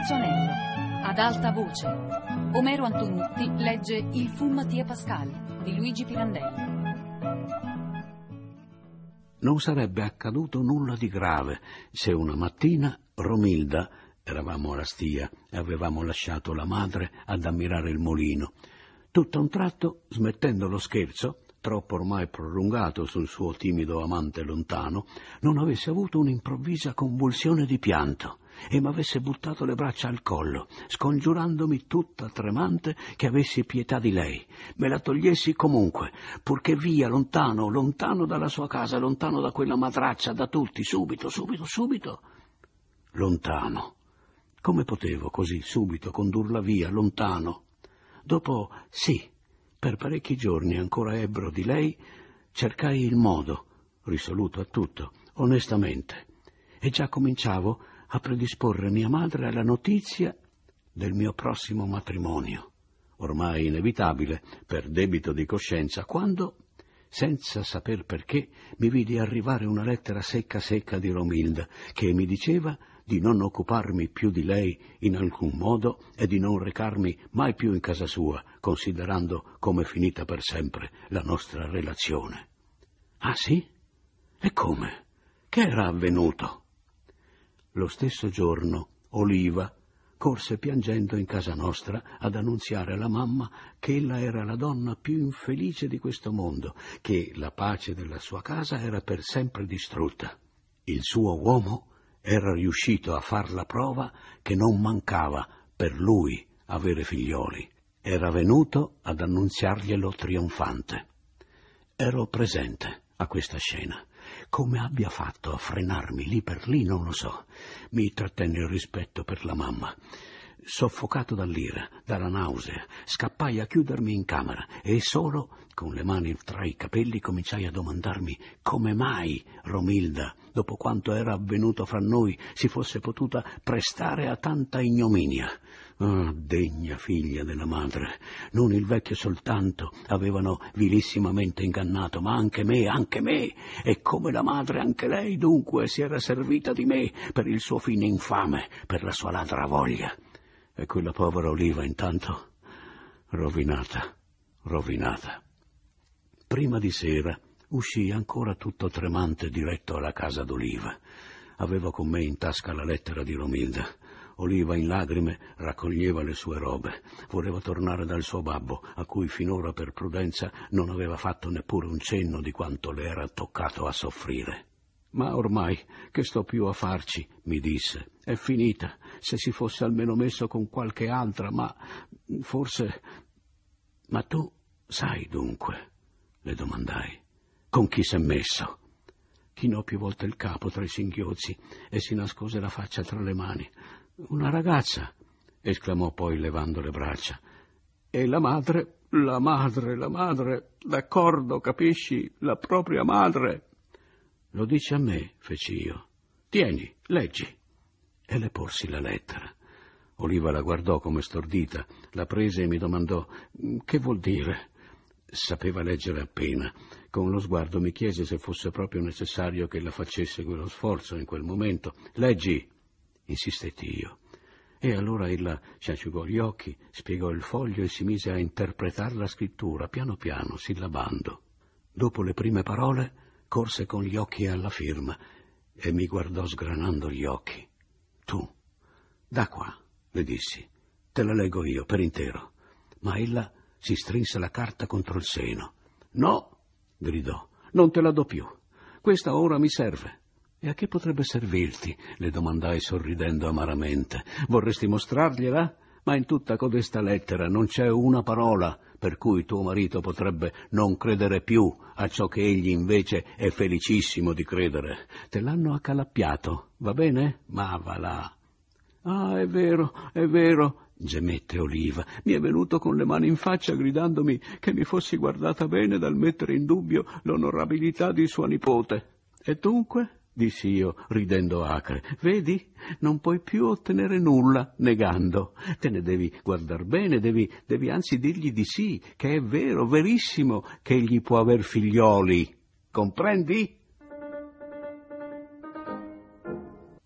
terzo anello. Ad alta voce. Omero Antonutti legge Il fu Mattia Pascal di Luigi Pirandelli. Non sarebbe accaduto nulla di grave se una mattina Romilda, eravamo alla stia e avevamo lasciato la madre ad ammirare il molino, tutto un tratto, smettendo lo scherzo, troppo ormai prolungato sul suo timido amante lontano, non avesse avuto un'improvvisa convulsione di pianto e m'avesse buttato le braccia al collo, scongiurandomi tutta tremante che avessi pietà di lei, me la togliessi comunque, purché via, lontano, lontano dalla sua casa, lontano da quella matraccia, da tutti, subito, subito, subito. Lontano. Come potevo così subito condurla via, lontano? Dopo, sì, per parecchi giorni ancora ebbro di lei, cercai il modo, risoluto a tutto, onestamente, e già cominciavo a predisporre mia madre alla notizia del mio prossimo matrimonio, ormai inevitabile per debito di coscienza, quando, senza saper perché, mi vidi arrivare una lettera secca secca di Romilda, che mi diceva di non occuparmi più di lei in alcun modo e di non recarmi mai più in casa sua, considerando come finita per sempre la nostra relazione. Ah sì? E come? Che era avvenuto? Lo stesso giorno Oliva corse piangendo in casa nostra ad annunziare alla mamma che ella era la donna più infelice di questo mondo, che la pace della sua casa era per sempre distrutta. Il suo uomo era riuscito a far la prova che non mancava per lui avere figlioli. Era venuto ad annunziarglielo trionfante. Ero presente a questa scena. Come abbia fatto a frenarmi lì per lì non lo so. Mi trattenne il rispetto per la mamma. Soffocato dall'ira, dalla nausea, scappai a chiudermi in camera e solo, con le mani tra i capelli, cominciai a domandarmi come mai Romilda, dopo quanto era avvenuto fra noi, si fosse potuta prestare a tanta ignominia. Ah, degna figlia della madre. Non il vecchio soltanto avevano vilissimamente ingannato, ma anche me, anche me. E come la madre, anche lei dunque si era servita di me per il suo fine infame, per la sua ladra voglia. E quella povera Oliva intanto rovinata, rovinata. Prima di sera uscii ancora tutto tremante diretto alla casa d'Oliva. Avevo con me in tasca la lettera di Romilda. Oliva in lagrime raccoglieva le sue robe. Voleva tornare dal suo babbo, a cui finora per prudenza non aveva fatto neppure un cenno di quanto le era toccato a soffrire. Ma ormai che sto più a farci, mi disse. È finita. Se si fosse almeno messo con qualche altra, ma forse. Ma tu sai dunque? le domandai. Con chi s'è messo? Chinò più volte il capo tra i singhiozzi e si nascose la faccia tra le mani. Una ragazza, esclamò poi levando le braccia. E la madre, la madre, la madre, d'accordo, capisci, la propria madre. Lo dice a me, feci io. Tieni, leggi. E le porsi la lettera. Oliva la guardò come stordita, la prese e mi domandò che vuol dire. Sapeva leggere appena. Con lo sguardo mi chiese se fosse proprio necessario che la facesse quello sforzo in quel momento. Leggi, insistetti io. E allora ella si asciugò gli occhi, spiegò il foglio e si mise a interpretare la scrittura, piano piano, sillabando. Dopo le prime parole corse con gli occhi alla firma e mi guardò sgranando gli occhi. Tu, da qua, le dissi, te la leggo io per intero. Ma ella si strinse la carta contro il seno. No, gridò, non te la do più. Questa ora mi serve. E a che potrebbe servirti? le domandai sorridendo amaramente. Vorresti mostrargliela? Ma in tutta codesta lettera non c'è una parola per cui tuo marito potrebbe non credere più a ciò che egli invece è felicissimo di credere. Te l'hanno accalappiato, va bene? Ma va là. Ah, è vero, è vero, gemette Oliva. Mi è venuto con le mani in faccia gridandomi che mi fossi guardata bene dal mettere in dubbio l'onorabilità di sua nipote. E dunque? Dissi io, ridendo acre. Vedi, non puoi più ottenere nulla negando. Te ne devi guardar bene, devi, devi anzi dirgli di sì, che è vero, verissimo, che egli può aver figlioli. Comprendi?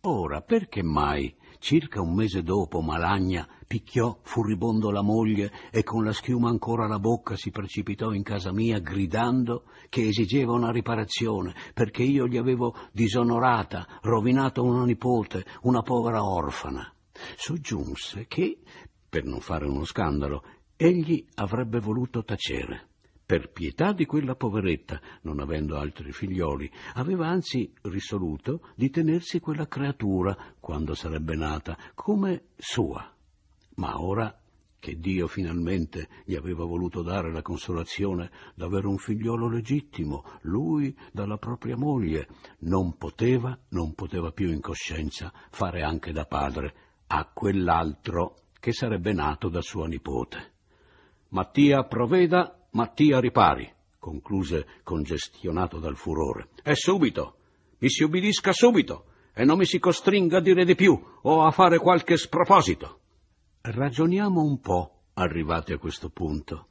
Ora, perché mai Circa un mese dopo Malagna picchiò furibondo la moglie e con la schiuma ancora alla bocca si precipitò in casa mia gridando che esigeva una riparazione perché io gli avevo disonorata, rovinato una nipote, una povera orfana. Soggiunse che, per non fare uno scandalo, egli avrebbe voluto tacere per pietà di quella poveretta, non avendo altri figlioli, aveva anzi risoluto di tenersi quella creatura, quando sarebbe nata, come sua. Ma ora che Dio finalmente gli aveva voluto dare la consolazione d'avere un figliolo legittimo, lui dalla propria moglie, non poteva, non poteva più in coscienza fare anche da padre a quell'altro che sarebbe nato da sua nipote. Mattia provveda Mattia ripari, concluse congestionato dal furore. E subito, mi si obbedisca subito e non mi si costringa a dire di più o a fare qualche sproposito. Ragioniamo un po', arrivati a questo punto.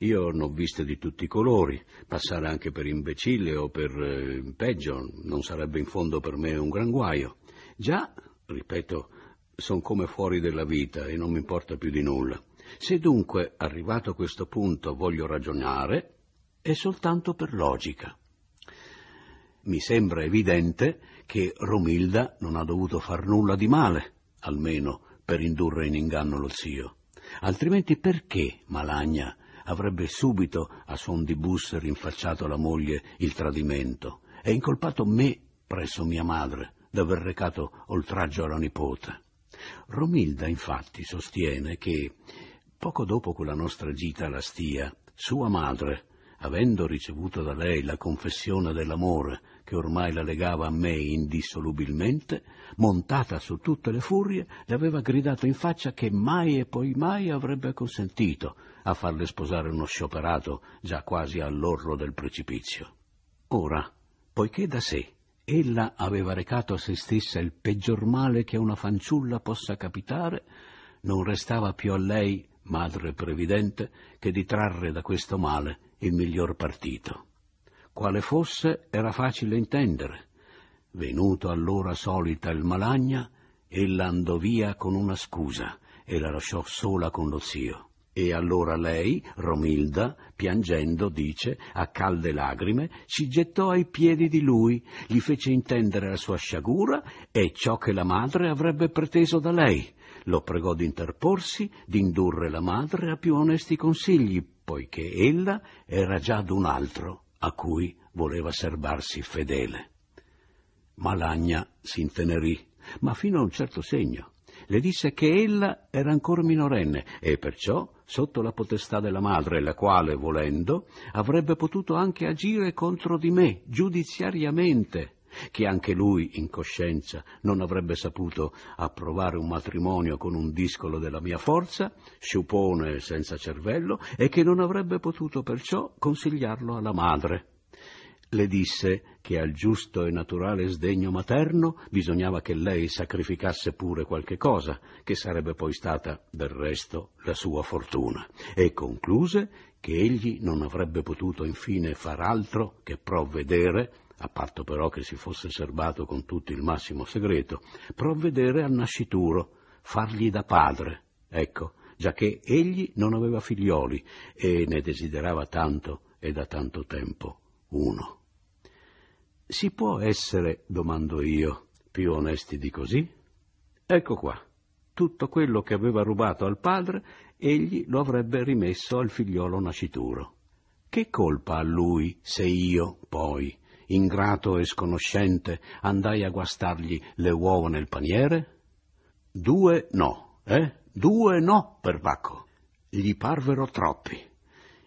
Io n'ho viste di tutti i colori, passare anche per imbecille o per eh, peggio non sarebbe in fondo per me un gran guaio. Già, ripeto, son come fuori della vita e non mi importa più di nulla. Se dunque, arrivato a questo punto, voglio ragionare, è soltanto per logica. Mi sembra evidente che Romilda non ha dovuto far nulla di male, almeno per indurre in inganno lo zio. Altrimenti perché Malagna avrebbe subito a suon di bus rinfacciato alla moglie il tradimento e incolpato me presso mia madre d'aver recato oltraggio alla nipote? Romilda infatti sostiene che Poco dopo quella nostra gita alla stia, sua madre, avendo ricevuto da lei la confessione dell'amore che ormai la legava a me indissolubilmente, montata su tutte le furie, le aveva gridato in faccia che mai e poi mai avrebbe consentito a farle sposare uno scioperato già quasi all'orlo del precipizio. Ora, poiché da sé ella aveva recato a se stessa il peggior male che a una fanciulla possa capitare, non restava più a lei madre previdente, che di trarre da questo male il miglior partito. Quale fosse era facile intendere. Venuto all'ora solita il Malagna, ella andò via con una scusa e la lasciò sola con lo zio. E allora lei, Romilda, piangendo, dice, a calde lagrime, si gettò ai piedi di lui, gli fece intendere la sua sciagura e ciò che la madre avrebbe preteso da lei, lo pregò di interporsi, di indurre la madre a più onesti consigli, poiché ella era già d'un altro a cui voleva serbarsi fedele. Malagna s'intenerì, ma fino a un certo segno. Le disse che ella era ancora minorenne e perciò sotto la potestà della madre, la quale, volendo, avrebbe potuto anche agire contro di me, giudiziariamente, che anche lui, in coscienza, non avrebbe saputo approvare un matrimonio con un discolo della mia forza, sciupone senza cervello, e che non avrebbe potuto perciò consigliarlo alla madre. Le disse che al giusto e naturale sdegno materno bisognava che lei sacrificasse pure qualche cosa, che sarebbe poi stata, del resto, la sua fortuna, e concluse che egli non avrebbe potuto infine far altro che provvedere a patto però che si fosse serbato con tutto il massimo segreto, provvedere al nascituro, fargli da padre, ecco, giacché egli non aveva figlioli e ne desiderava tanto e da tanto tempo uno. Si può essere, domando io, più onesti di così? Ecco qua, tutto quello che aveva rubato al padre, egli lo avrebbe rimesso al figliolo nascituro. Che colpa ha lui se io, poi, ingrato e sconoscente, andai a guastargli le uova nel paniere? Due no, eh? Due no, per Bacco. Gli parvero troppi.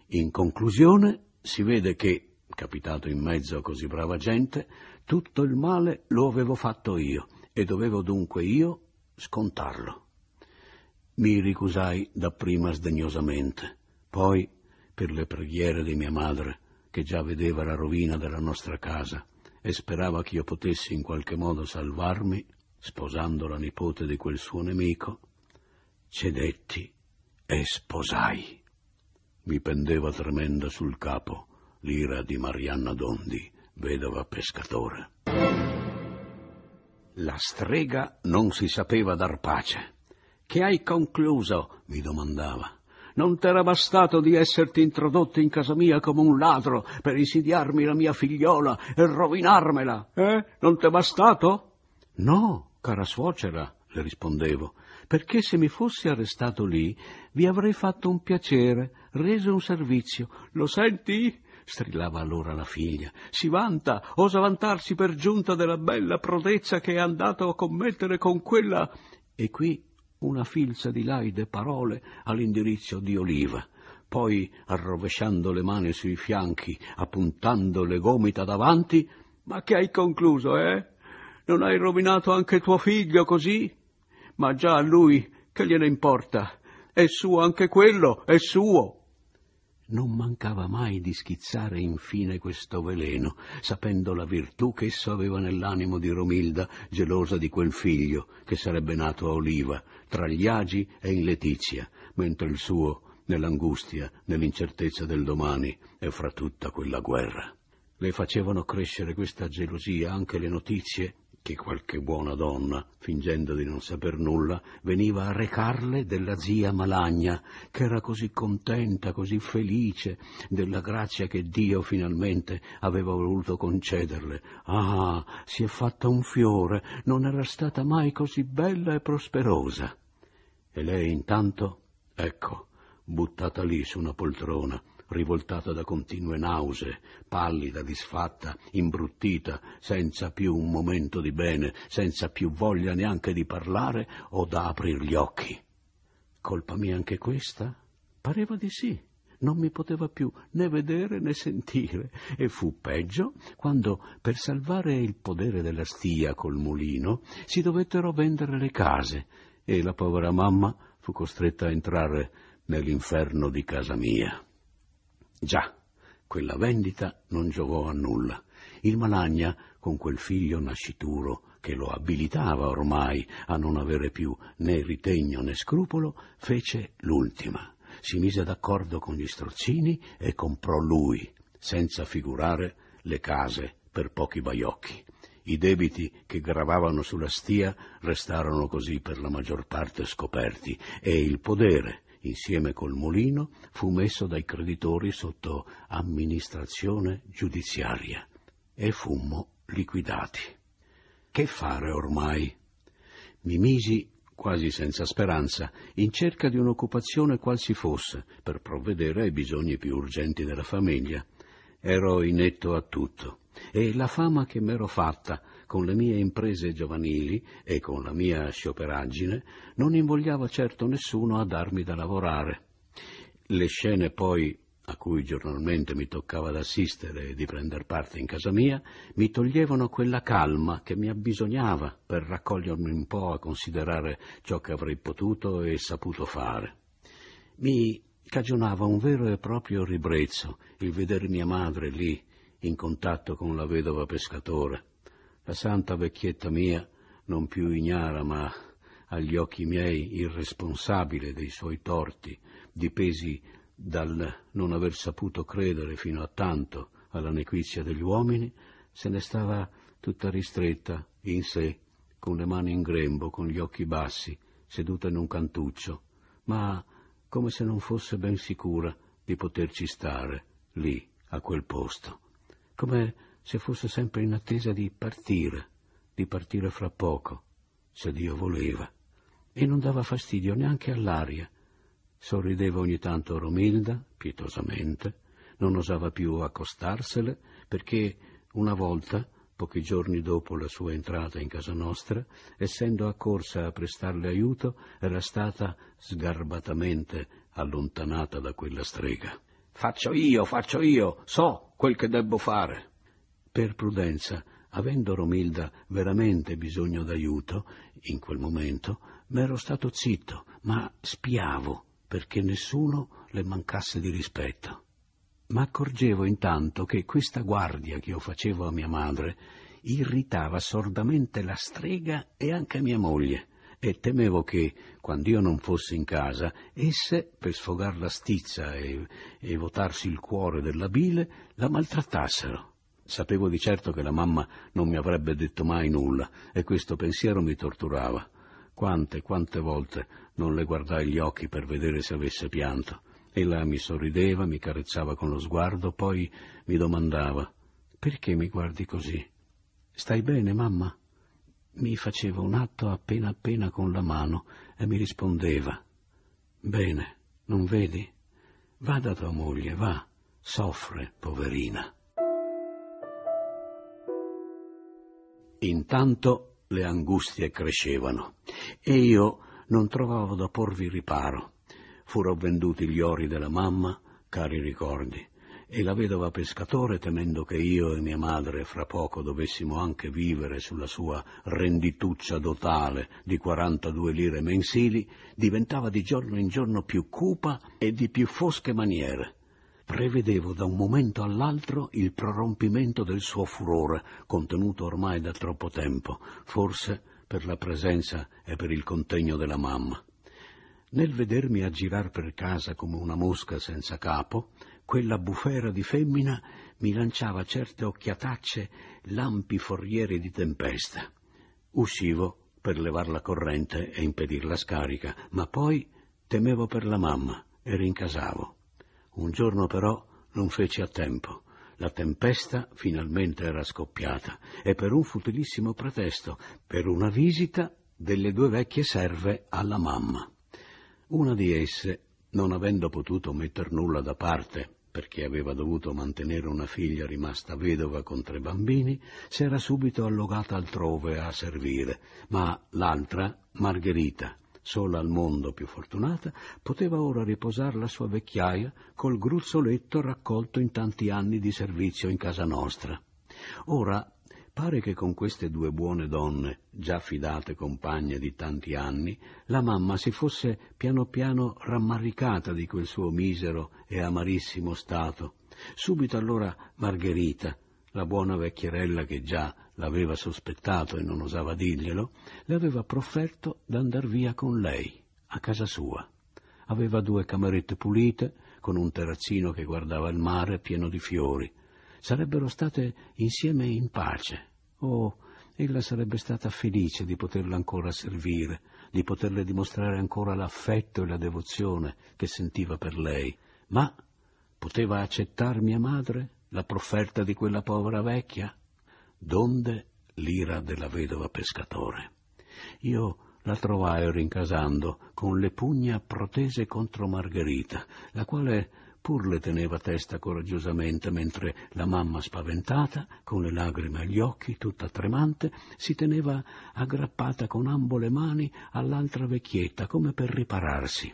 In conclusione, si vede che, capitato in mezzo a così brava gente, tutto il male lo avevo fatto io e dovevo dunque io scontarlo. Mi ricusai dapprima sdegnosamente, poi, per le preghiere di mia madre, che già vedeva la rovina della nostra casa e sperava che io potessi in qualche modo salvarmi, sposando la nipote di quel suo nemico, cedetti e sposai. Mi pendeva tremenda sul capo l'ira di Marianna Dondi, vedova pescatore. La strega non si sapeva dar pace. Che hai concluso? mi domandava. Non t'era bastato di esserti introdotto in casa mia come un ladro per insidiarmi la mia figliola e rovinarmela, eh? Non t'è bastato? No, cara suocera, le rispondevo, perché se mi fossi arrestato lì vi avrei fatto un piacere, reso un servizio. Lo senti? strillava allora la figlia. Si vanta, osa vantarsi per giunta della bella prodezza che è andato a commettere con quella. E qui una filza di laide parole all'indirizzo di Oliva. Poi, arrovesciando le mani sui fianchi, appuntando le gomita davanti, ma che hai concluso, eh? Non hai rovinato anche tuo figlio così? ma già a lui che gliene importa? È suo anche quello, è suo. Non mancava mai di schizzare infine questo veleno, sapendo la virtù che esso aveva nell'animo di Romilda, gelosa di quel figlio che sarebbe nato a Oliva, tra gli agi e in Letizia, mentre il suo nell'angustia, nell'incertezza del domani e fra tutta quella guerra. Le facevano crescere questa gelosia anche le notizie che qualche buona donna, fingendo di non saper nulla, veniva a recarle della zia Malagna, che era così contenta, così felice della grazia che Dio finalmente aveva voluto concederle. Ah, si è fatta un fiore, non era stata mai così bella e prosperosa. E lei intanto, ecco, buttata lì su una poltrona, rivoltata da continue nausee, pallida, disfatta, imbruttita, senza più un momento di bene, senza più voglia neanche di parlare o da aprir gli occhi. Colpa mia anche questa? Pareva di sì. Non mi poteva più né vedere né sentire, e fu peggio quando, per salvare il podere della stia col mulino, si dovettero vendere le case, e la povera mamma fu costretta a entrare nell'inferno di casa mia. Già, quella vendita non giovò a nulla. Il Malagna, con quel figlio nascituro che lo abilitava ormai a non avere più né ritegno né scrupolo, fece l'ultima. Si mise d'accordo con gli strozzini e comprò lui, senza figurare, le case per pochi baiocchi. I debiti che gravavano sulla stia restarono così per la maggior parte scoperti e il podere, insieme col mulino, fu messo dai creditori sotto amministrazione giudiziaria e fummo liquidati. Che fare ormai? Mi misi, quasi senza speranza, in cerca di un'occupazione qual si fosse, per provvedere ai bisogni più urgenti della famiglia. Ero inetto a tutto, e la fama che m'ero fatta con le mie imprese giovanili e con la mia scioperaggine, non invogliava certo nessuno a darmi da lavorare. Le scene poi a cui giornalmente mi toccava d'assistere e di prender parte in casa mia, mi toglievano quella calma che mi abbisognava per raccogliermi un po' a considerare ciò che avrei potuto e saputo fare. Mi cagionava un vero e proprio ribrezzo il vedere mia madre lì, in contatto con la vedova pescatore, la santa vecchietta mia, non più ignara, ma agli occhi miei irresponsabile dei suoi torti, dipesi dal non aver saputo credere fino a tanto alla nequizia degli uomini, se ne stava tutta ristretta in sé, con le mani in grembo, con gli occhi bassi, seduta in un cantuccio, ma come se non fosse ben sicura di poterci stare lì, a quel posto, come se fosse sempre in attesa di partire, di partire fra poco, se Dio voleva, e non dava fastidio neanche all'aria. Sorrideva ogni tanto Romilda, pietosamente, non osava più accostarsele, perché una volta, pochi giorni dopo la sua entrata in casa nostra, essendo accorsa a prestarle aiuto, era stata sgarbatamente allontanata da quella strega. Faccio io, faccio io, so quel che debbo fare. Per prudenza, avendo Romilda veramente bisogno d'aiuto, in quel momento, m'ero stato zitto, ma spiavo perché nessuno le mancasse di rispetto. Ma accorgevo intanto che questa guardia che io facevo a mia madre irritava sordamente la strega e anche mia moglie, e temevo che, quando io non fossi in casa, esse, per sfogar la stizza e, e votarsi il cuore della bile, la maltrattassero. Sapevo di certo che la mamma non mi avrebbe detto mai nulla e questo pensiero mi torturava. Quante, quante volte non le guardai gli occhi per vedere se avesse pianto. Ella mi sorrideva, mi carezzava con lo sguardo, poi mi domandava Perché mi guardi così? Stai bene, mamma? Mi faceva un atto appena appena con la mano e mi rispondeva Bene, non vedi? Va da tua moglie, va, soffre, poverina. Intanto le angustie crescevano e io non trovavo da porvi riparo. Furono venduti gli ori della mamma, cari ricordi, e la vedova pescatore, temendo che io e mia madre fra poco dovessimo anche vivere sulla sua rendituccia dotale di 42 lire mensili, diventava di giorno in giorno più cupa e di più fosche maniere prevedevo da un momento all'altro il prorompimento del suo furore, contenuto ormai da troppo tempo, forse per la presenza e per il contegno della mamma. Nel vedermi aggirar per casa come una mosca senza capo, quella bufera di femmina mi lanciava certe occhiatacce lampi foriere di tempesta. Uscivo per levar la corrente e impedir la scarica, ma poi temevo per la mamma e rincasavo. Un giorno però non feci a tempo. La tempesta finalmente era scoppiata e per un futilissimo pretesto, per una visita delle due vecchie serve alla mamma. Una di esse, non avendo potuto metter nulla da parte perché aveva dovuto mantenere una figlia rimasta vedova con tre bambini, s'era subito allogata altrove a servire, ma l'altra, Margherita, sola al mondo più fortunata, poteva ora riposare la sua vecchiaia col gruzzoletto raccolto in tanti anni di servizio in casa nostra. Ora pare che con queste due buone donne, già fidate compagne di tanti anni, la mamma si fosse piano piano rammaricata di quel suo misero e amarissimo stato. Subito allora Margherita, la buona vecchierella che già l'aveva sospettato e non osava dirglielo, le aveva profferto d'andar via con lei, a casa sua. Aveva due camerette pulite, con un terrazzino che guardava il mare pieno di fiori. Sarebbero state insieme in pace. Oh, ella sarebbe stata felice di poterla ancora servire, di poterle dimostrare ancora l'affetto e la devozione che sentiva per lei. Ma poteva accettar mia madre la profferta di quella povera vecchia? Donde l'ira della vedova pescatore. Io la trovai rincasando con le pugna protese contro Margherita, la quale pur le teneva testa coraggiosamente, mentre la mamma spaventata, con le lagrime agli occhi, tutta tremante, si teneva aggrappata con ambo le mani all'altra vecchietta, come per ripararsi.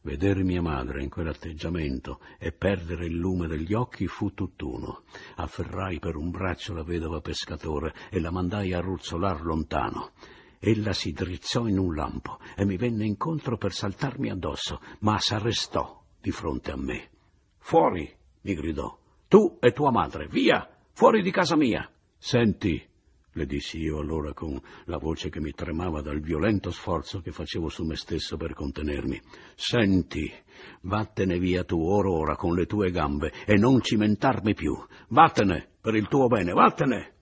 Vedere mia madre in quell'atteggiamento e perdere il lume degli occhi fu tutt'uno. Afferrai per un braccio la vedova pescatore e la mandai a ruzzolar lontano. Ella si drizzò in un lampo e mi venne incontro per saltarmi addosso, ma s'arrestò di fronte a me. Fuori! mi gridò. Tu e tua madre, via! Fuori di casa mia! Senti, le dissi io allora con la voce che mi tremava dal violento sforzo che facevo su me stesso per contenermi. Senti, vattene via tu or ora con le tue gambe e non cimentarmi più. Vattene, per il tuo bene, vattene.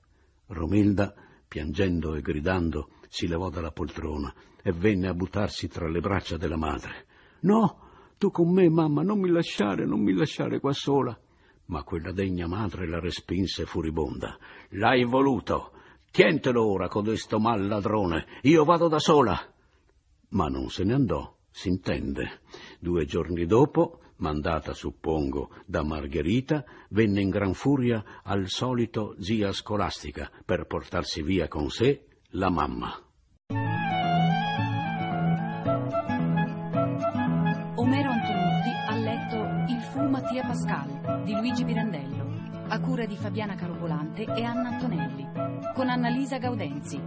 Romilda, piangendo e gridando, si levò dalla poltrona e venne a buttarsi tra le braccia della madre. No, tu con me, mamma, non mi lasciare, non mi lasciare qua sola. Ma quella degna madre la respinse furibonda. L'hai voluto, Tientelo ora codesto mal ladrone, io vado da sola. Ma non se ne andò, s'intende. Due giorni dopo, mandata, suppongo, da Margherita, venne in gran furia al solito zia scolastica per portarsi via con sé la mamma. Mattia Pascal di Luigi Pirandello a cura di Fabiana Carobolante e Anna Antonelli, con Annalisa Gaudenzi.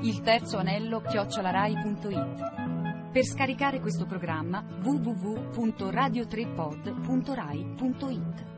Il terzo anello chiocciolarai.it. Per scaricare questo programma www.radio3pod.rai.it.